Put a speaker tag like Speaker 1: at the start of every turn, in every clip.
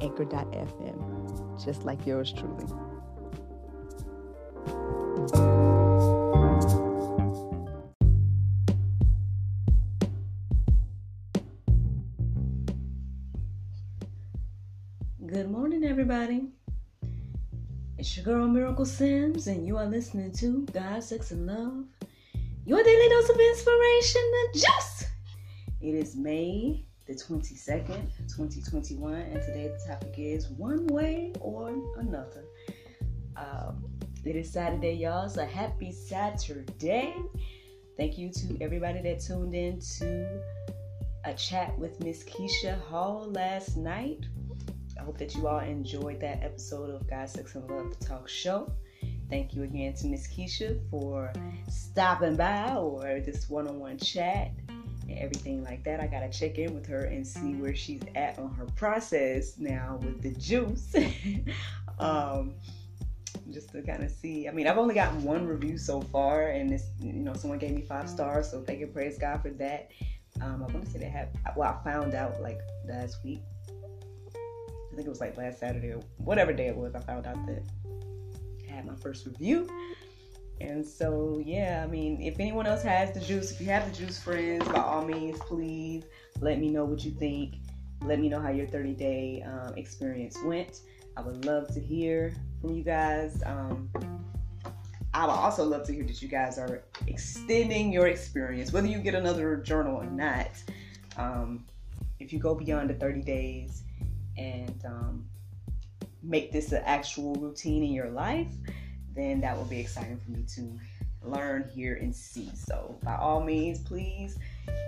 Speaker 1: anchor.fm, just like yours truly. Good morning, everybody. It's your girl Miracle Sims, and you are listening to God, Sex, and Love, your daily dose of inspiration, and juice. It is May the 22nd, 2021, and today the topic is one way or another. Um, it is Saturday, y'all, so happy Saturday. Thank you to everybody that tuned in to a chat with Miss Keisha Hall last night. I hope that you all enjoyed that episode of God, Sex, and Love Talk Show. Thank you again to Miss Keisha for stopping by or this one on one chat and everything like that. I gotta check in with her and see where she's at on her process now with the juice. um, just to kind of see. I mean, I've only gotten one review so far, and it's you know someone gave me five stars, so thank you, praise God for that. Um, I want to say they have. Well, I found out like last week. I think it was like last Saturday or whatever day it was. I found out that I had my first review. And so, yeah, I mean, if anyone else has the juice, if you have the juice friends, by all means, please let me know what you think. Let me know how your 30 day um, experience went. I would love to hear from you guys. Um, I would also love to hear that you guys are extending your experience, whether you get another journal or not. Um, if you go beyond the 30 days and um, make this an actual routine in your life, then that will be exciting for me to learn, hear, and see. So, by all means, please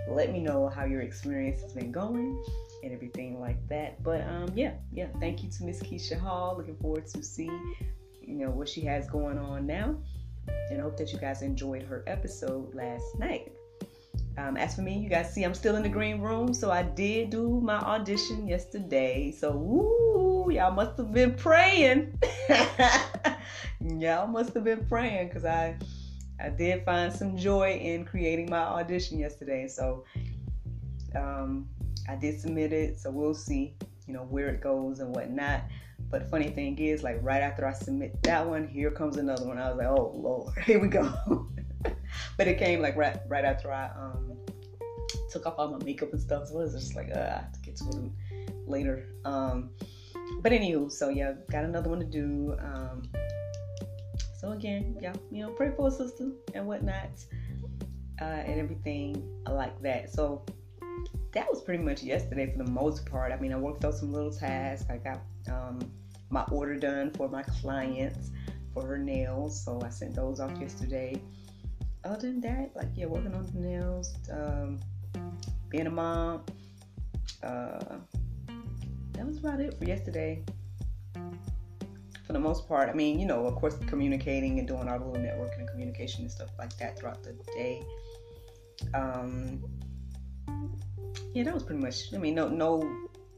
Speaker 1: let me know how your experience has been going and everything like that. But um, yeah, yeah. Thank you to Miss Keisha Hall. Looking forward to see you know what she has going on now, and hope that you guys enjoyed her episode last night. Um, as for me, you guys see I'm still in the green room, so I did do my audition yesterday. So, woo, y'all must have been praying. y'all must have been praying because I I did find some joy in creating my audition yesterday. So um, I did submit it. So we'll see, you know, where it goes and whatnot. But funny thing is, like right after I submit that one, here comes another one. I was like, oh Lord, here we go. but it came like right right after I um, took off all my makeup and stuff. So it was just like uh, I have to get to it later. Um, but anywho, so yeah, got another one to do. Um, so again, y'all, you know, pray for a sister and whatnot, uh, and everything like that. So that was pretty much yesterday for the most part. I mean, I worked on some little tasks. I got um, my order done for my clients for her nails, so I sent those off yesterday. Other than that, like yeah, working on the nails, um, being a mom. Uh, that was about it for yesterday for the most part. I mean, you know, of course, communicating and doing our little networking and communication and stuff like that throughout the day. Um, yeah, that was pretty much. I mean, no, no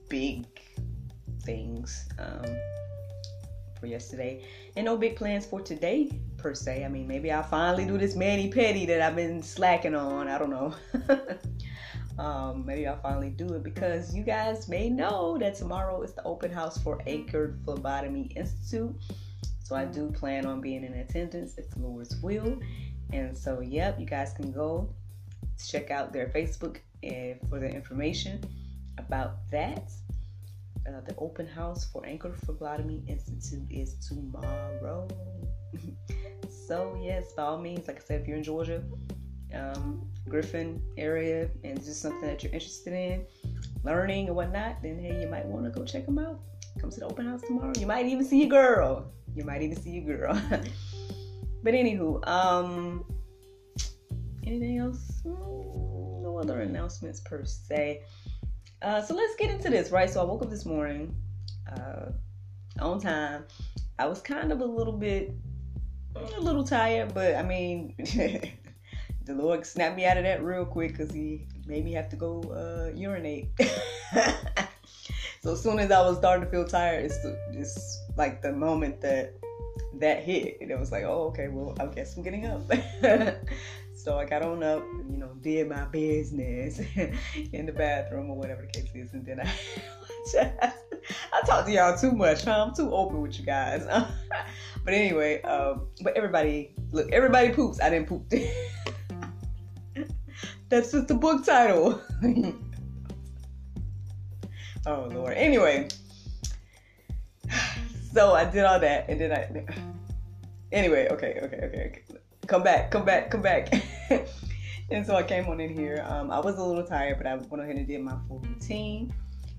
Speaker 1: big things um, for yesterday, and no big plans for today per se. I mean, maybe I'll finally do this mani pedi that I've been slacking on. I don't know. Um, maybe I'll finally do it because you guys may know that tomorrow is the open house for Anchored Phlebotomy Institute. So I do plan on being in attendance if the Lord's will. And so, yep, you guys can go check out their Facebook and for the information about that. Uh, the open house for Anchored Phlebotomy Institute is tomorrow. so, yes, by all means, like I said, if you're in Georgia, um, Griffin area and just something that you're interested in, learning and whatnot, then hey, you might want to go check them out. Come to the open house tomorrow. You might even see a girl. You might even see a girl. but anywho, um, anything else? Mm, no other announcements per se. Uh, so let's get into this, right? So I woke up this morning uh, on time. I was kind of a little bit, a little tired, but I mean, the Lord snapped me out of that real quick because He made me have to go uh, urinate. so as soon as I was starting to feel tired, it's, it's like the moment that that hit, and it was like, oh, okay, well, I guess I'm getting up. so I got on up, you know, did my business in the bathroom or whatever the case is, and then I. I talk to y'all too much, huh? I'm too open with you guys. but anyway, um, but everybody, look, everybody poops. I didn't poop. That's just the book title. oh Lord. Anyway, so I did all that, and then I. Anyway, okay, okay, okay, okay. Come back, come back, come back. and so I came on in here. Um, I was a little tired, but I went ahead and did my full routine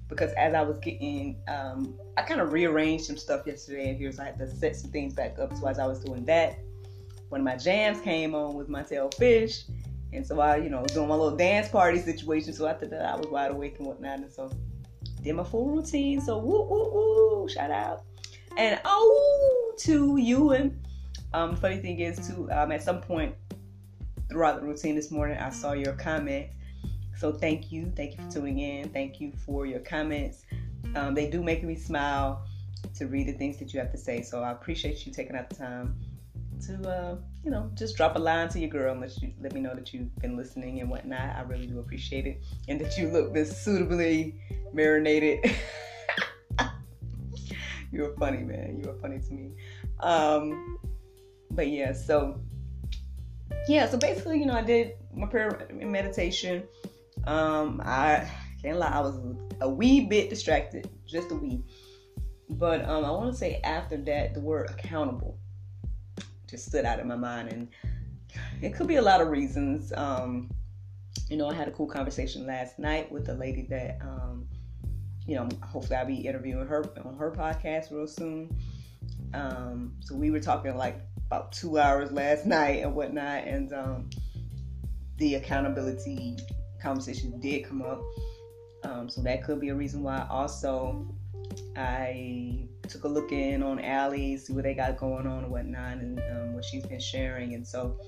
Speaker 1: because as I was getting, um, I kind of rearranged some stuff yesterday and here, so I had to set some things back up. So as I was doing that, one of my jams came on with my tail fish, and so I, you know, was doing my little dance party situation. So after that, I was wide awake and whatnot, and so did my full routine. So woo woo woo, shout out, and oh to you. And um, funny thing is too, um, at some point throughout the routine this morning, I saw your comment so thank you. Thank you for tuning in. Thank you for your comments. Um, they do make me smile to read the things that you have to say. So I appreciate you taking out the time to, uh, you know, just drop a line to your girl and let, you, let me know that you've been listening and whatnot. I really do appreciate it. And that you look this suitably marinated. you are funny, man. You are funny to me. Um, but yeah, so yeah, so basically, you know, I did my prayer and meditation. Um, I can't lie, I was a wee bit distracted, just a wee. But um, I want to say after that, the word accountable just stood out in my mind, and it could be a lot of reasons. Um, you know, I had a cool conversation last night with a lady that, um, you know, hopefully I'll be interviewing her on her podcast real soon. Um, so we were talking like about two hours last night and whatnot, and um, the accountability conversation did come up. Um, so that could be a reason why. Also, I took a look in on Allie, see what they got going on and whatnot, and um, what she's been sharing. And so,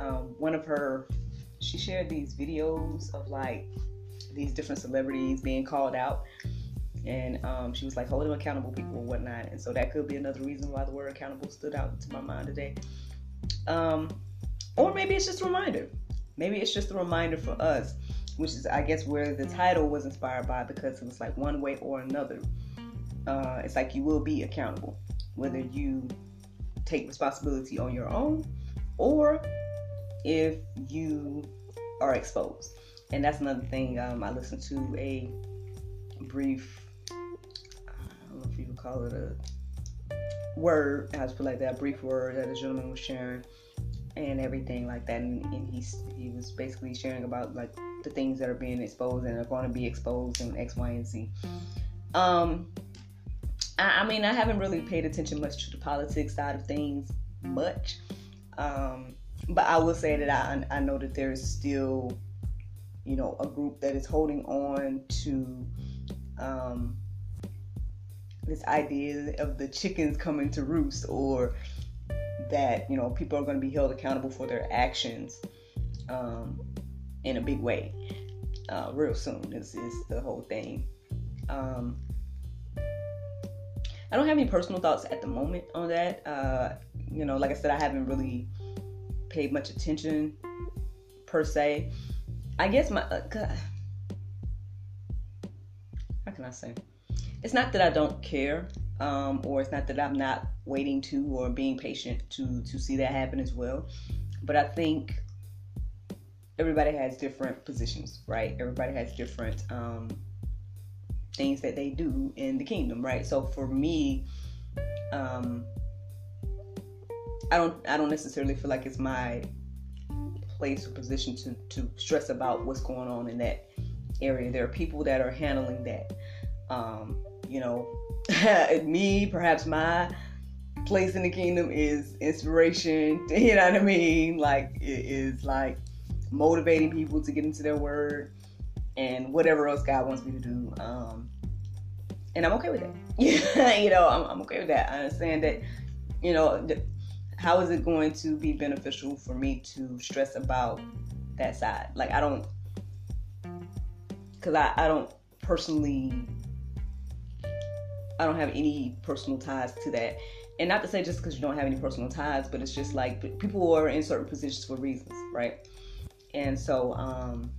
Speaker 1: um, one of her, she shared these videos of like these different celebrities being called out. And um, she was like holding accountable people and whatnot. And so that could be another reason why the word accountable stood out to my mind today. Um, or maybe it's just a reminder maybe it's just a reminder for us, which is, I guess, where the title was inspired by because it was like one way or another. Uh, it's like you will be accountable, whether you take responsibility on your own or if you are exposed. And that's another thing. Um, I listened to a brief, I don't know if you would call it a word, I just put like that, brief word that a gentleman was sharing and everything like that. And, and he's he was basically sharing about like the things that are being exposed and are going to be exposed in X, Y, and Z. Um, I, I mean, I haven't really paid attention much to the politics side of things much, um, but I will say that I I know that there is still, you know, a group that is holding on to. Um, this idea of the chickens coming to roost or that you know people are going to be held accountable for their actions um, in a big way uh, real soon is, is the whole thing um, i don't have any personal thoughts at the moment on that uh, you know like i said i haven't really paid much attention per se i guess my uh, how can i say it's not that i don't care um, or it's not that I'm not waiting to or being patient to to see that happen as well. But I think everybody has different positions, right? Everybody has different um, things that they do in the kingdom, right? So for me, um, I don't I don't necessarily feel like it's my place or position to to stress about what's going on in that area. There are people that are handling that. Um, you know, me, perhaps my place in the kingdom is inspiration. You know what I mean? Like it is like motivating people to get into their word and whatever else God wants me to do. Um, and I'm okay with that. you know, I'm, I'm okay with that. I understand that, you know, how is it going to be beneficial for me to stress about that side? Like, I don't, because I, I don't personally, I don't have any personal ties to that. And not to say just because you don't have any personal ties, but it's just like people are in certain positions for reasons, right? And so, um,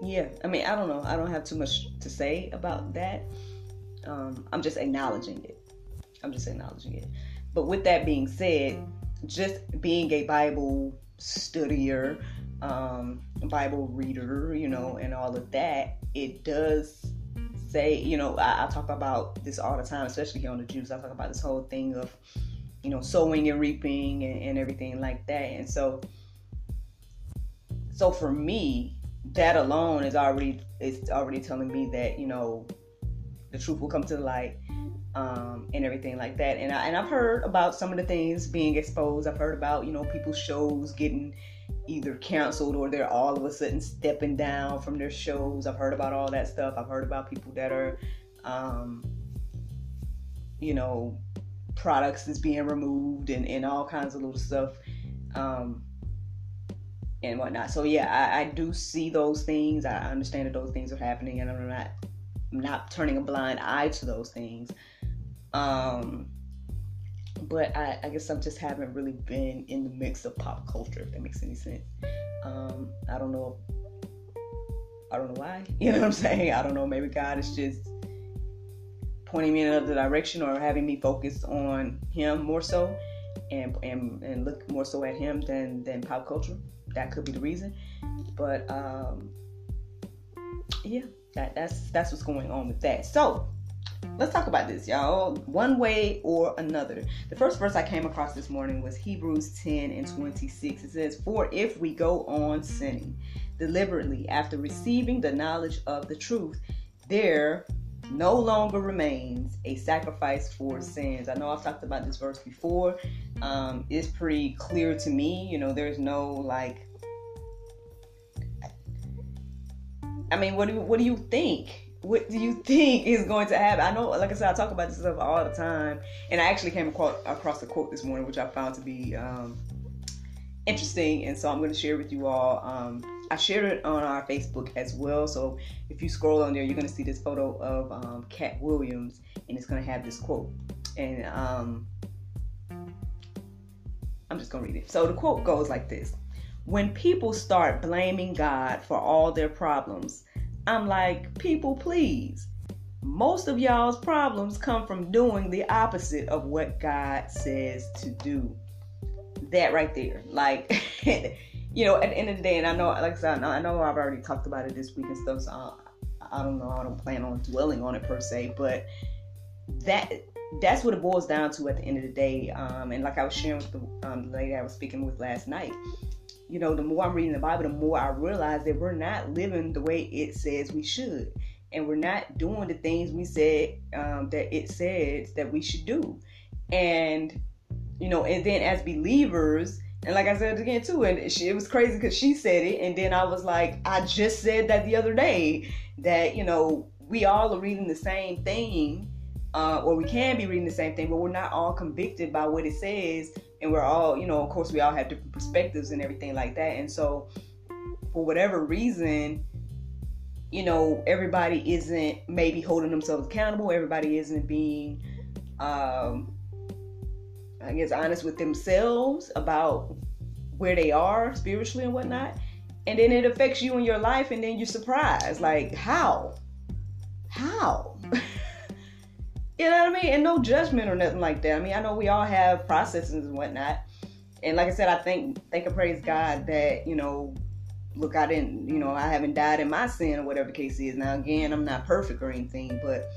Speaker 1: yeah, I mean, I don't know. I don't have too much to say about that. Um, I'm just acknowledging it. I'm just acknowledging it. But with that being said, just being a Bible studier, um, Bible reader, you know, and all of that, it does say, you know, I, I, talk about this all the time, especially here on the Juice. I talk about this whole thing of, you know, sowing and reaping and, and everything like that. And so, so for me, that alone is already it's already telling me that you know the truth will come to the light um, and everything like that. And I, and I've heard about some of the things being exposed. I've heard about you know people's shows getting either canceled or they're all of a sudden stepping down from their shows. I've heard about all that stuff. I've heard about people that are, um, you know, products is being removed and, and all kinds of little stuff. Um, and whatnot. So yeah, I, I, do see those things. I understand that those things are happening, and I'm not I'm not turning a blind eye to those things. Um, but I, I guess I just haven't really been in the mix of pop culture, if that makes any sense. Um, I don't know. I don't know why. You know what I'm saying? I don't know. Maybe God is just pointing me in another direction or having me focus on Him more so, and and and look more so at Him than than pop culture that could be the reason. But um, yeah, that, that's that's what's going on with that. So let's talk about this, y'all. One way or another. The first verse I came across this morning was Hebrews 10 and 26. It says, For if we go on sinning deliberately after receiving the knowledge of the truth, there no longer remains a sacrifice for sins. I know I've talked about this verse before. Um, it's pretty clear to me. You know, there's no like. I mean, what do you, what do you think? What do you think is going to happen? I know, like I said, I talk about this stuff all the time, and I actually came across, across a quote this morning, which I found to be um, interesting, and so I'm going to share with you all. Um, I shared it on our Facebook as well. So if you scroll on there, you're gonna see this photo of um, Katt Williams, and it's gonna have this quote. And um, I'm just gonna read it. So the quote goes like this: When people start blaming God for all their problems, I'm like, people, please. Most of y'all's problems come from doing the opposite of what God says to do. That right there, like. you know, at the end of the day, and I know, like I said, I know I've already talked about it this week and stuff, so I, I don't know, I don't plan on dwelling on it per se, but that that's what it boils down to at the end of the day. Um, and like I was sharing with the, um, the lady I was speaking with last night, you know, the more I'm reading the Bible, the more I realize that we're not living the way it says we should, and we're not doing the things we said um, that it says that we should do, and you know, and then as believers and like I said again too, and she, it was crazy because she said it, and then I was like, I just said that the other day that you know we all are reading the same thing, uh, or we can be reading the same thing, but we're not all convicted by what it says, and we're all, you know, of course, we all have different perspectives and everything like that, and so for whatever reason, you know, everybody isn't maybe holding themselves accountable. Everybody isn't being um, I guess, honest with themselves about where they are spiritually and whatnot. And then it affects you in your life, and then you're surprised, like, how? How? Mm-hmm. you know what I mean? And no judgment or nothing like that. I mean, I know we all have processes and whatnot. And like I said, I think, thank and praise God that, you know, look, I didn't, you know, I haven't died in my sin or whatever the case is. Now, again, I'm not perfect or anything, but,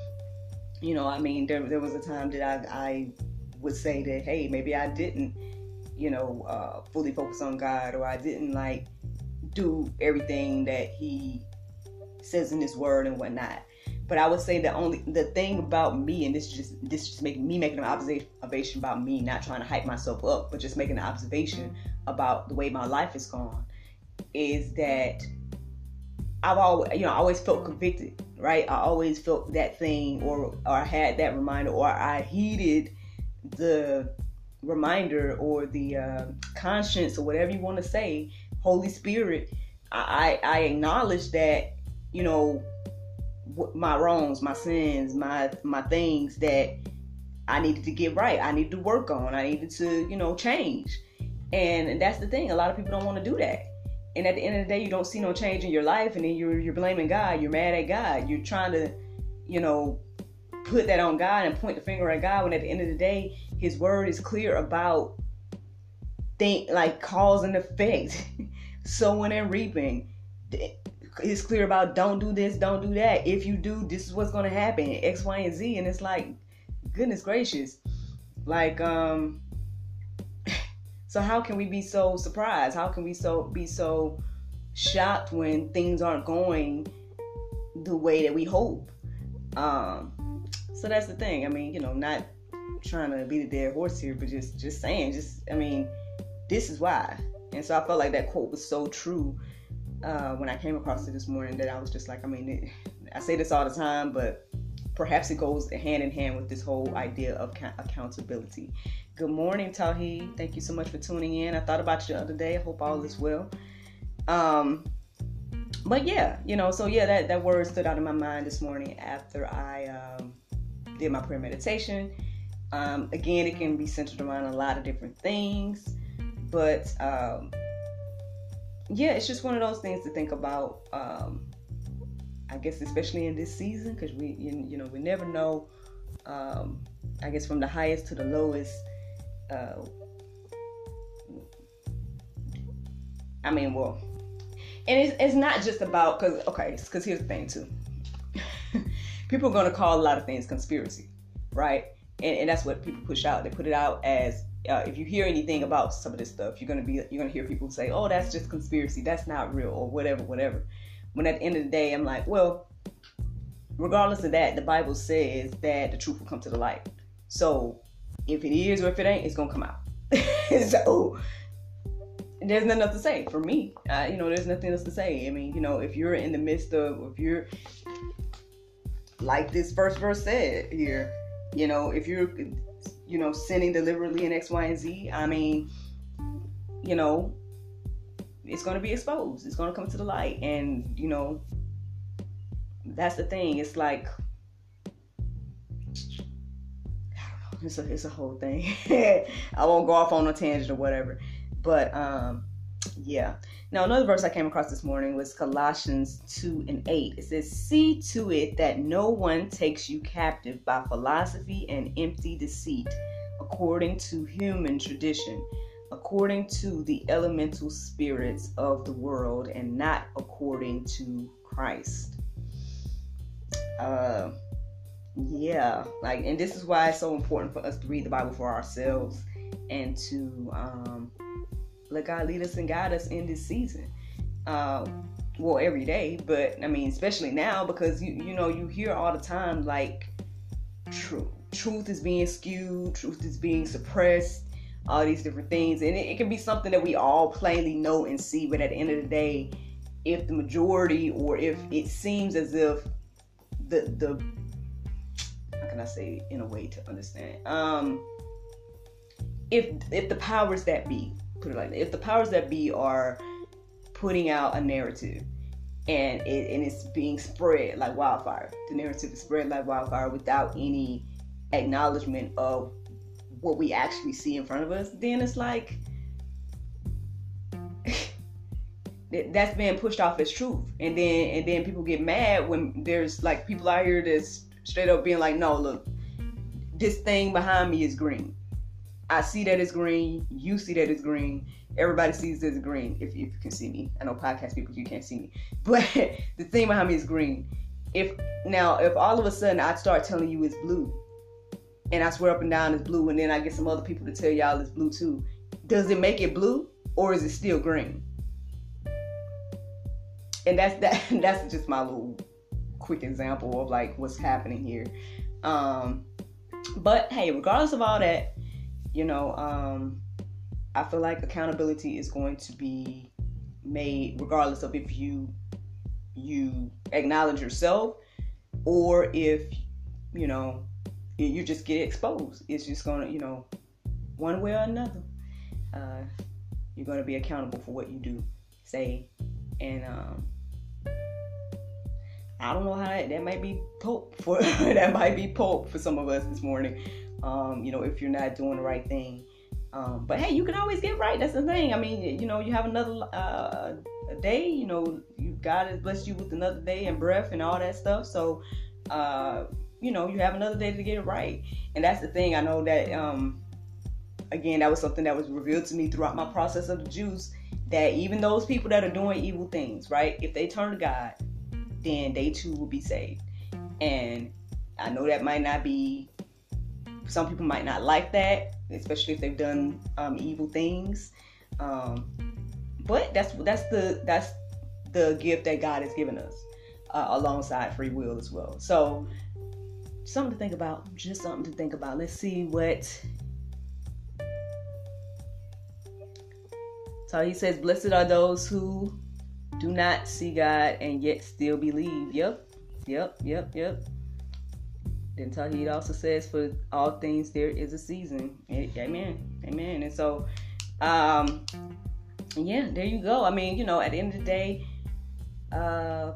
Speaker 1: you know, I mean, there, there was a time that I, I would say that, hey, maybe I didn't, you know, uh, fully focus on God or I didn't like do everything that He says in His Word and whatnot. But I would say the only the thing about me, and this is just this is just making me making an observation about me, not trying to hype myself up, but just making an observation about the way my life is gone, is that I've always, you know, I always felt convicted, right? I always felt that thing, or or I had that reminder, or I heeded the reminder or the uh, conscience or whatever you want to say, Holy Spirit. I I acknowledge that, you know, my wrongs, my sins, my my things that I needed to get right. I needed to work on. I needed to, you know, change. And, and that's the thing. A lot of people don't want to do that. And at the end of the day, you don't see no change in your life, and then you're you're blaming God. You're mad at God. You're trying to, you know, put that on God and point the finger at God. When at the end of the day, His Word is clear about think like cause and effect, sowing and reaping. It's clear about don't do this, don't do that. If you do, this is what's going to happen. X, Y, and Z. And it's like, goodness gracious, like um so how can we be so surprised? How can we so be so shocked when things aren't going the way that we hope? Um, so that's the thing. I mean, you know, not trying to be the dead horse here, but just just saying, just I mean, this is why. And so I felt like that quote was so true uh, when I came across it this morning that I was just like, I mean, it, I say this all the time, but perhaps it goes hand in hand with this whole idea of accountability. Good morning, Tahi. Thank you so much for tuning in. I thought about you the other day. I hope all is well. Um, but yeah, you know, so yeah, that, that word stood out in my mind this morning after I um, did my prayer meditation. Um, again, it can be centered around a lot of different things, but um, yeah, it's just one of those things to think about. Um, I guess especially in this season, because we you, you, know we never know. Um, I guess from the highest to the lowest, uh, I mean, well, and it's, it's not just about because okay, because here's the thing too. People are gonna call a lot of things conspiracy, right? And, and that's what people push out. They put it out as uh, if you hear anything about some of this stuff, you're gonna be you're gonna hear people say, "Oh, that's just conspiracy. That's not real," or whatever, whatever. When at the end of the day, I'm like, well, regardless of that, the Bible says that the truth will come to the light. So if it is or if it ain't, it's gonna come out. so there's nothing else to say for me. You know, there's nothing else to say. I mean, you know, if you're in the midst of, if you're like this first verse said here, you know, if you're, you know, sinning deliberately in X, Y, and Z, I mean, you know, it's going to be exposed. It's going to come to the light, and you know, that's the thing. It's like it's a it's a whole thing. I won't go off on a tangent or whatever. But um yeah. Now another verse I came across this morning was Colossians 2 and 8. It says, See to it that no one takes you captive by philosophy and empty deceit, according to human tradition, according to the elemental spirits of the world, and not according to Christ. Uh yeah like and this is why it's so important for us to read the bible for ourselves and to um, let god lead us and guide us in this season um, well every day but i mean especially now because you you know you hear all the time like truth truth is being skewed truth is being suppressed all these different things and it, it can be something that we all plainly know and see but at the end of the day if the majority or if it seems as if the the how can I say in a way to understand? Um, if if the powers that be, put it like that, if the powers that be are putting out a narrative and it and it's being spread like wildfire, the narrative is spread like wildfire without any acknowledgement of what we actually see in front of us, then it's like that's being pushed off as truth and then and then people get mad when there's like people out here that's straight up being like, no, look, this thing behind me is green. I see that it's green. You see that it's green. Everybody sees that it's green. If, if you can see me, I know podcast people you can't see me, but the thing behind me is green. If now, if all of a sudden I start telling you it's blue, and I swear up and down it's blue, and then I get some other people to tell y'all it's blue too, does it make it blue or is it still green? And that's that. That's just my little quick example of like what's happening here. Um, but hey, regardless of all that, you know, um, I feel like accountability is going to be made regardless of if you you acknowledge yourself or if you know you just get exposed it's just gonna you know one way or another uh, you're gonna be accountable for what you do say and um, I don't know how that, that might be pope for that might be pope for some of us this morning. Um, you know, if you're not doing the right thing. Um, but hey, you can always get right. That's the thing. I mean, you know, you have another uh, day. You know, you God has blessed you with another day and breath and all that stuff. So, uh, you know, you have another day to get it right. And that's the thing. I know that. Um, again, that was something that was revealed to me throughout my process of the juice. That even those people that are doing evil things, right? If they turn to God, then they too will be saved. And I know that might not be. Some people might not like that, especially if they've done um, evil things. Um, but that's that's the that's the gift that God has given us, uh, alongside free will as well. So something to think about. Just something to think about. Let's see what. So he says, "Blessed are those who do not see God and yet still believe." Yep, yep, yep, yep. Then Tawheed also says, "For all things there is a season." Amen, amen. And so, um, yeah, there you go. I mean, you know, at the end of the day, uh,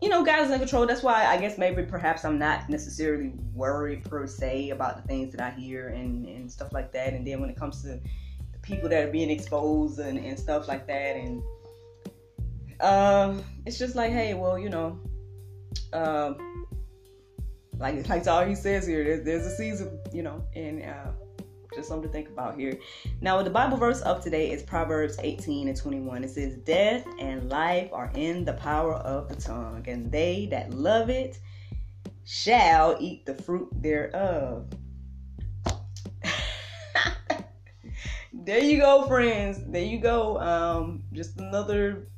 Speaker 1: you know, God is in control. That's why I guess maybe perhaps I'm not necessarily worried per se about the things that I hear and, and stuff like that. And then when it comes to the people that are being exposed and, and stuff like that, and um, it's just like, hey, well, you know, um, like like all he says here, there's, there's a season, you know, and uh, just something to think about here. Now, the Bible verse of today is Proverbs 18 and 21. It says, Death and life are in the power of the tongue, and they that love it shall eat the fruit thereof. there you go, friends. There you go. Um, just another.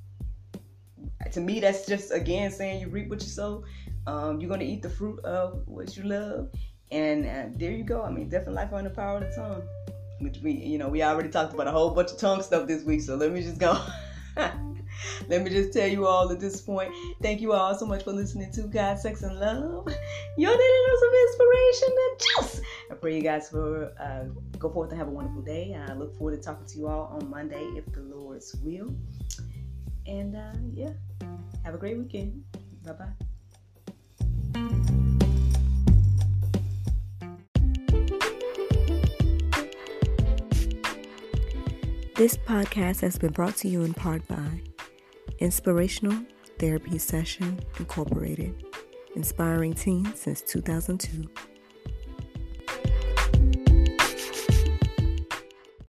Speaker 1: To me, that's just again saying you reap what you sow. Um, you're gonna eat the fruit of what you love. And uh, there you go. I mean, different life on the power of the tongue. Which we, you know, we already talked about a whole bunch of tongue stuff this week. So let me just go. let me just tell you all at this point. Thank you all so much for listening to God, Sex, and Love. Your daily dose of inspiration and juice. I pray you guys for uh, go forth and have a wonderful day. I look forward to talking to you all on Monday, if the Lord's will. And uh, yeah, have a great weekend. Bye bye.
Speaker 2: This podcast has been brought to you in part by Inspirational Therapy Session Incorporated, inspiring teens since 2002.